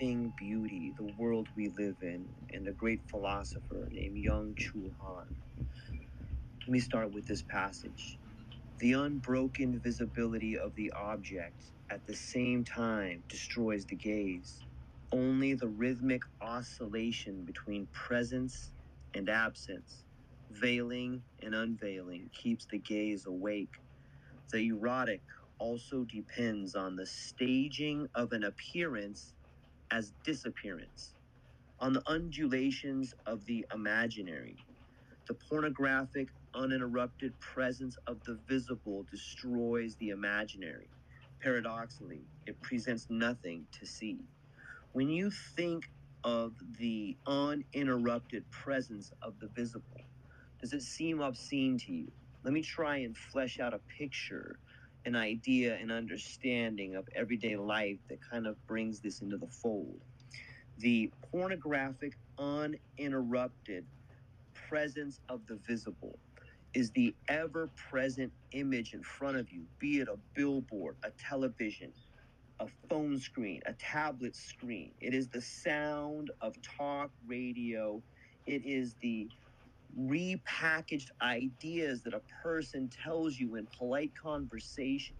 Saving Beauty, the world we live in, and a great philosopher named Byung-Chul Han. Let me start with this passage. The unbroken visibility of the object at the same time destroys the gaze. Only the rhythmic oscillation between presence and absence, veiling and unveiling, keeps the gaze awake. The erotic also depends on the staging of an appearance as disappearance, on the undulations of the imaginary. The pornographic, uninterrupted presence of the visible destroys the imaginary. Paradoxically, it presents nothing to see. When you think of the uninterrupted presence of the visible, does it seem obscene to you? Let me try and flesh out a picture, an idea, an understanding of everyday life that kind of brings this into the fold. The pornographic, uninterrupted presence of the visible is the ever present image in front of you, be it a billboard, a television, a phone screen, a tablet screen. It is the sound of talk radio. It is the repackaged ideas that a person tells you in polite conversation.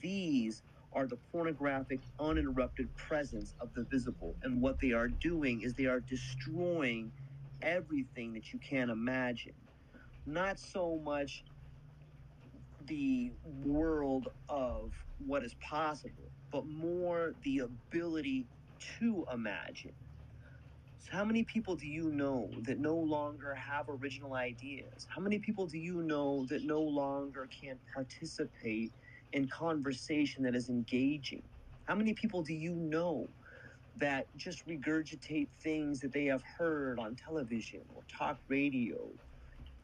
These are the pornographic, uninterrupted presence of the visible. And what they are doing is they are destroying everything that you can imagine. Not so much the world of what is possible, but more the ability to imagine. How many people do you know that no longer have original ideas? How many people do you know that no longer can participate in conversation that is engaging? How many people do you know that just regurgitate things that they have heard on television or talk radio?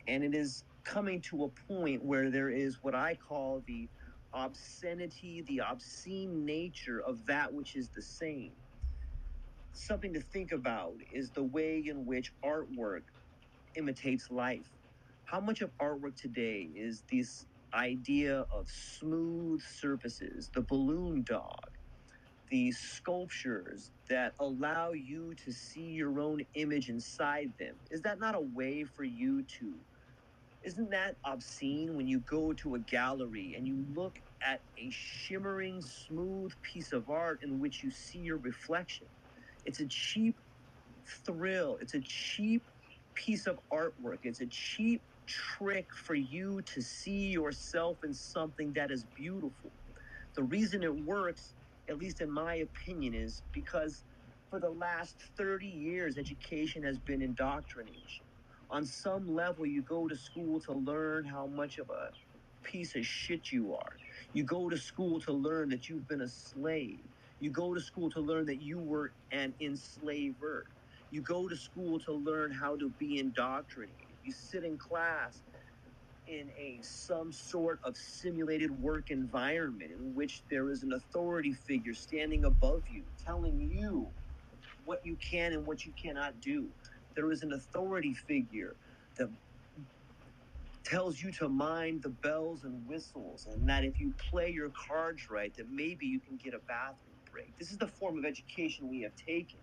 And it is coming to a point where there is what I call the obscenity, the obscene nature of that which is the same. Something to think about is the way in which artwork imitates life. How much of artwork today is this idea of smooth surfaces, the balloon dog, the sculptures that allow you to see your own image inside them? Is that not a way for you to? Isn't that obscene when you go to a gallery and you look at a shimmering, smooth piece of art in which you see your reflection? It's a cheap thrill. It's a cheap piece of artwork. It's a cheap trick for you to see yourself in something that is beautiful. The reason it works, at least in my opinion, is because for the last 30 years, education has been indoctrination. On some level, you go to school to learn how much of a piece of shit you are. You go to school to learn that you've been a slave. You go to school to learn that you were an enslaver. You go to school to learn how to be indoctrinated. You sit in class in a some sort of simulated work environment in which there is an authority figure standing above you telling you what you can and what you cannot do there is an authority figure that tells you to mind the bells and whistles and that if you play your cards right that maybe you can get a bathroom break this is the form of education we have taken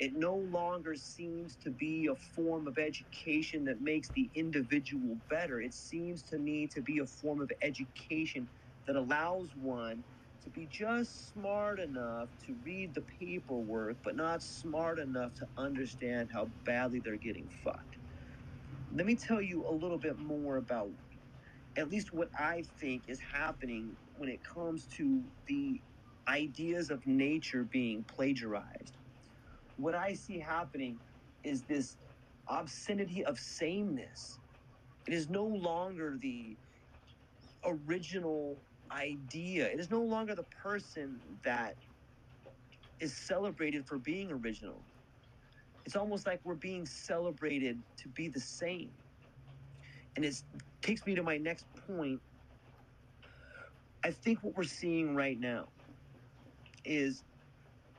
it no longer seems to be a form of education that makes the individual better. It seems to me to be a form of education that allows one to be just smart enough to read the paperwork, but not smart enough to understand how badly they're getting fucked. Let me tell you a little bit more about at least what I think is happening when it comes to the ideas of nature being plagiarized what I see happening is this obscenity of sameness. It is no longer the original idea. It is no longer the person that is celebrated for being original. It's almost like we're being celebrated to be the same. And it takes me to my next point. I think what we're seeing right now is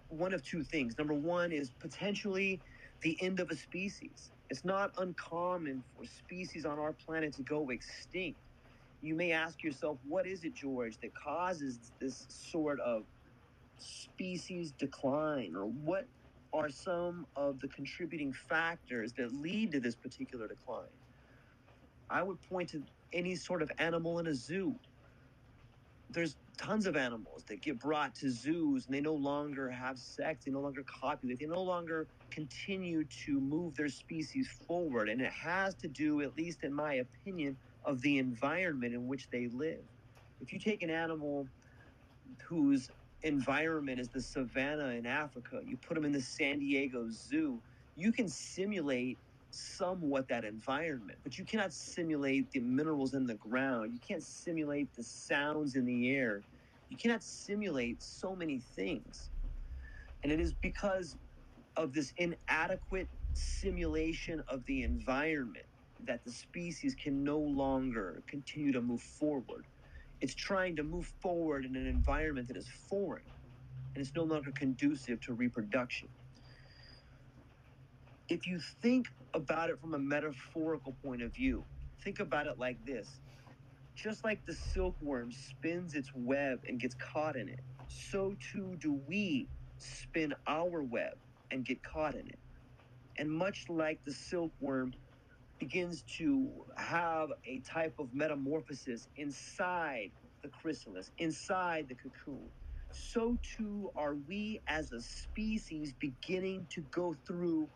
one of two things. Number one is potentially the end of a species. It's not uncommon for species on our planet to go extinct. You may ask yourself, what is it, George, that causes this sort of species decline? Or what are some of the contributing factors that lead to this particular decline? I would point to any sort of animal in a zoo. There's tons of animals that get brought to zoos and they no longer have sex, they no longer copulate, they no longer continue to move their species forward. And it has to do, at least in my opinion, of the environment in which they live. If you take an animal whose environment is the savannah in Africa, you put them in the San Diego Zoo, you can simulate somewhat that environment, but you cannot simulate the minerals in the ground. You can't simulate the sounds in the air. You cannot simulate so many things. And it is because of this inadequate simulation of the environment that the species can no longer continue to move forward. It's trying to move forward in an environment that is foreign and it's no longer conducive to reproduction if you think about it from a metaphorical point of view, think about it like this. Just like the silkworm spins its web and gets caught in it, so too do we spin our web and get caught in it. And much like the silkworm begins to have a type of metamorphosis inside the chrysalis, inside the cocoon, so too are we as a species beginning to go through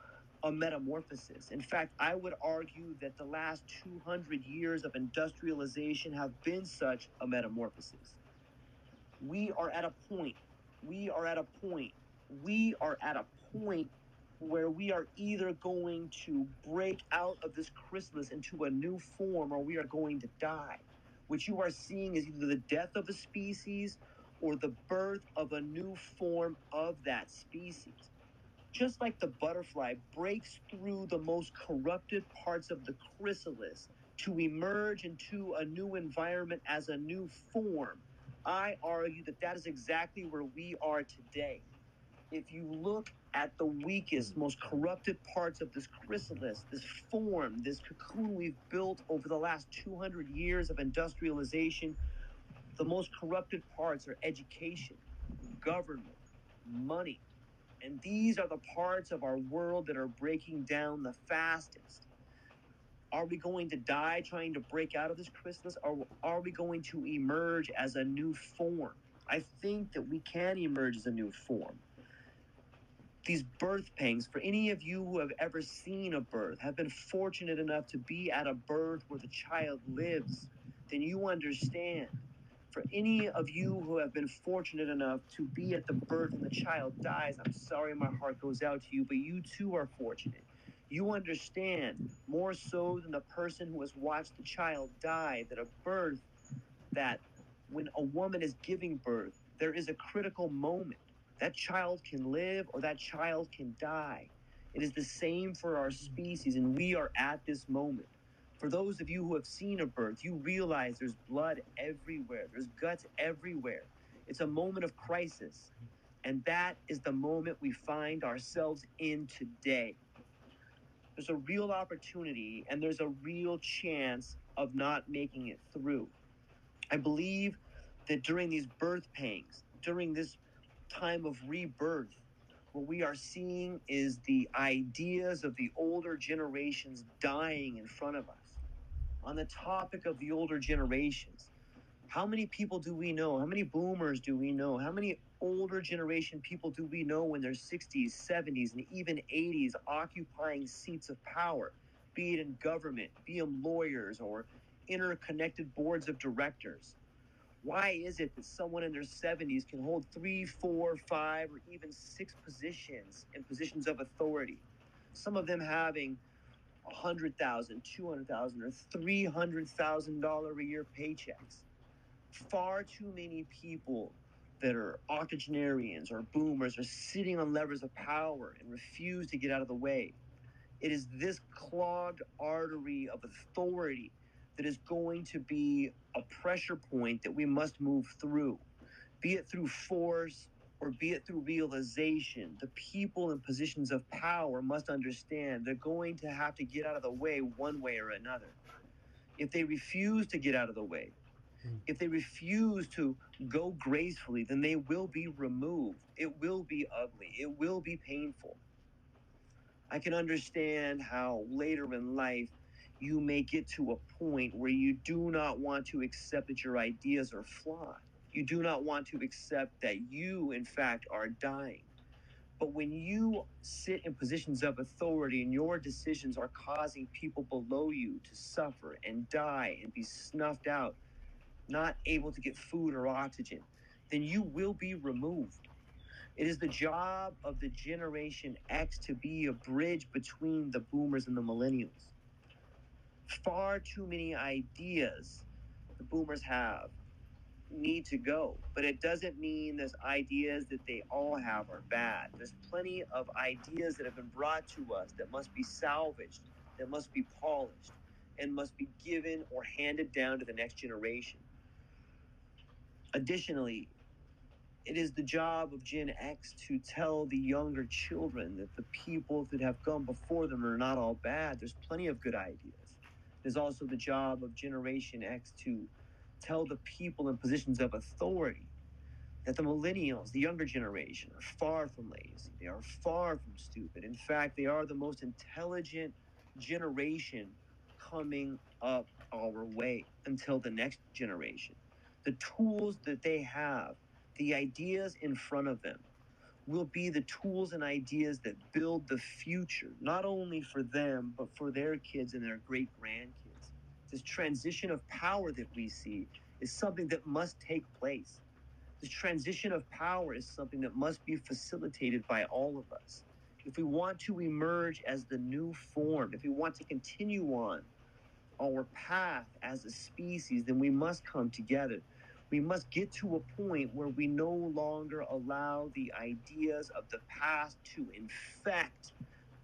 a metamorphosis. In fact, I would argue that the last 200 years of industrialization have been such a metamorphosis. We are at a point, we are at a point, we are at a point where we are either going to break out of this chrysalis into a new form or we are going to die. What you are seeing is either the death of a species or the birth of a new form of that species just like the butterfly breaks through the most corrupted parts of the chrysalis to emerge into a new environment as a new form, I argue that that is exactly where we are today. If you look at the weakest, most corrupted parts of this chrysalis, this form, this cocoon we've built over the last 200 years of industrialization, the most corrupted parts are education, government, money, and these are the parts of our world that are breaking down the fastest. Are we going to die trying to break out of this chrysalis, or are we going to emerge as a new form? I think that we can emerge as a new form. These birth pangs, for any of you who have ever seen a birth, have been fortunate enough to be at a birth where the child lives, then you understand for any of you who have been fortunate enough to be at the birth and the child dies, I'm sorry my heart goes out to you, but you too are fortunate. You understand more so than the person who has watched the child die that a birth, that when a woman is giving birth, there is a critical moment. That child can live or that child can die. It is the same for our species, and we are at this moment. For those of you who have seen a birth, you realize there's blood everywhere, there's guts everywhere. It's a moment of crisis. And that is the moment we find ourselves in today. There's a real opportunity and there's a real chance of not making it through. I believe that during these birth pangs, during this time of rebirth, what we are seeing is the ideas of the older generations dying in front of us. On the topic of the older generations, how many people do we know? How many boomers do we know? How many older generation people do we know in their 60s, 70s, and even 80s occupying seats of power, be it in government, be them lawyers or interconnected boards of directors? Why is it that someone in their 70s can hold three, four, five, or even six positions in positions of authority? Some of them having $100,000, $200,000, or $300,000 a year paychecks. Far too many people that are octogenarians or boomers are sitting on levers of power and refuse to get out of the way. It is this clogged artery of authority that is going to be a pressure point that we must move through, be it through force or be it through realization. The people in positions of power must understand they're going to have to get out of the way one way or another. If they refuse to get out of the way, hmm. if they refuse to go gracefully, then they will be removed. It will be ugly. It will be painful. I can understand how later in life you may get to a point where you do not want to accept that your ideas are flawed. You do not want to accept that you, in fact, are dying. But when you sit in positions of authority and your decisions are causing people below you to suffer and die and be snuffed out, not able to get food or oxygen, then you will be removed. It is the job of the Generation X to be a bridge between the boomers and the millennials. Far too many ideas the boomers have need to go, but it doesn't mean those ideas that they all have are bad. There's plenty of ideas that have been brought to us that must be salvaged, that must be polished, and must be given or handed down to the next generation. Additionally, it is the job of Gen X to tell the younger children that the people that have gone before them are not all bad. There's plenty of good ideas. It is also the job of Generation X to tell the people in positions of authority that the millennials, the younger generation, are far from lazy. They are far from stupid. In fact, they are the most intelligent generation coming up our way until the next generation. The tools that they have, the ideas in front of them, will be the tools and ideas that build the future, not only for them, but for their kids and their great grandkids. This transition of power that we see is something that must take place. This transition of power is something that must be facilitated by all of us. If we want to emerge as the new form, if we want to continue on our path as a species, then we must come together. We must get to a point where we no longer allow the ideas of the past to infect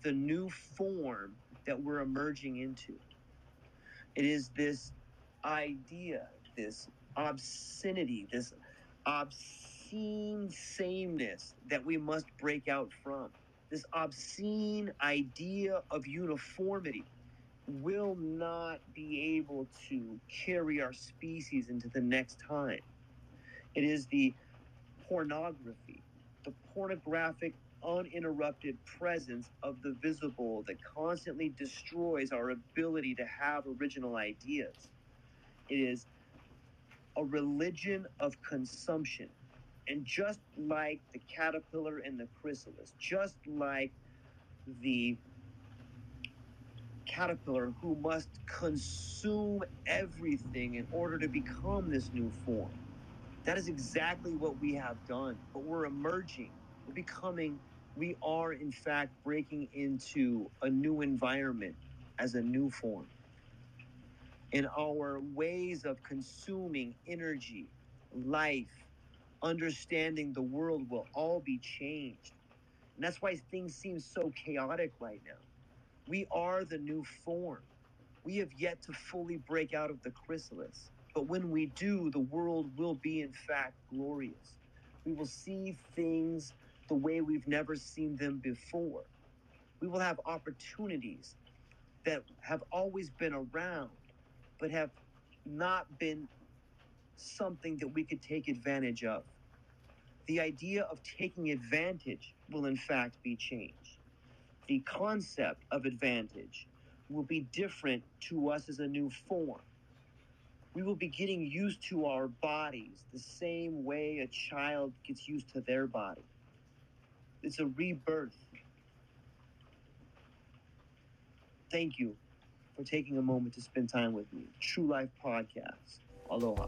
the new form that we're emerging into. It is this idea, this obscenity, this obscene sameness that we must break out from. This obscene idea of uniformity will not be able to carry our species into the next time. It is the pornography, the pornographic, uninterrupted presence of the visible that constantly destroys our ability to have original ideas. It is a religion of consumption. And just like the caterpillar and the chrysalis, just like the caterpillar who must consume everything in order to become this new form. That is exactly what we have done. But we're emerging, we're becoming, we are in fact breaking into a new environment as a new form. And our ways of consuming energy, life, understanding the world will all be changed. And that's why things seem so chaotic right now. We are the new form. We have yet to fully break out of the chrysalis. But when we do, the world will be, in fact, glorious. We will see things the way we've never seen them before. We will have opportunities that have always been around, but have not been something that we could take advantage of. The idea of taking advantage will, in fact, be changed. The concept of advantage will be different to us as a new form. We will be getting used to our bodies the same way a child gets used to their body. It's a rebirth. Thank you for taking a moment to spend time with me. True Life Podcast. Aloha.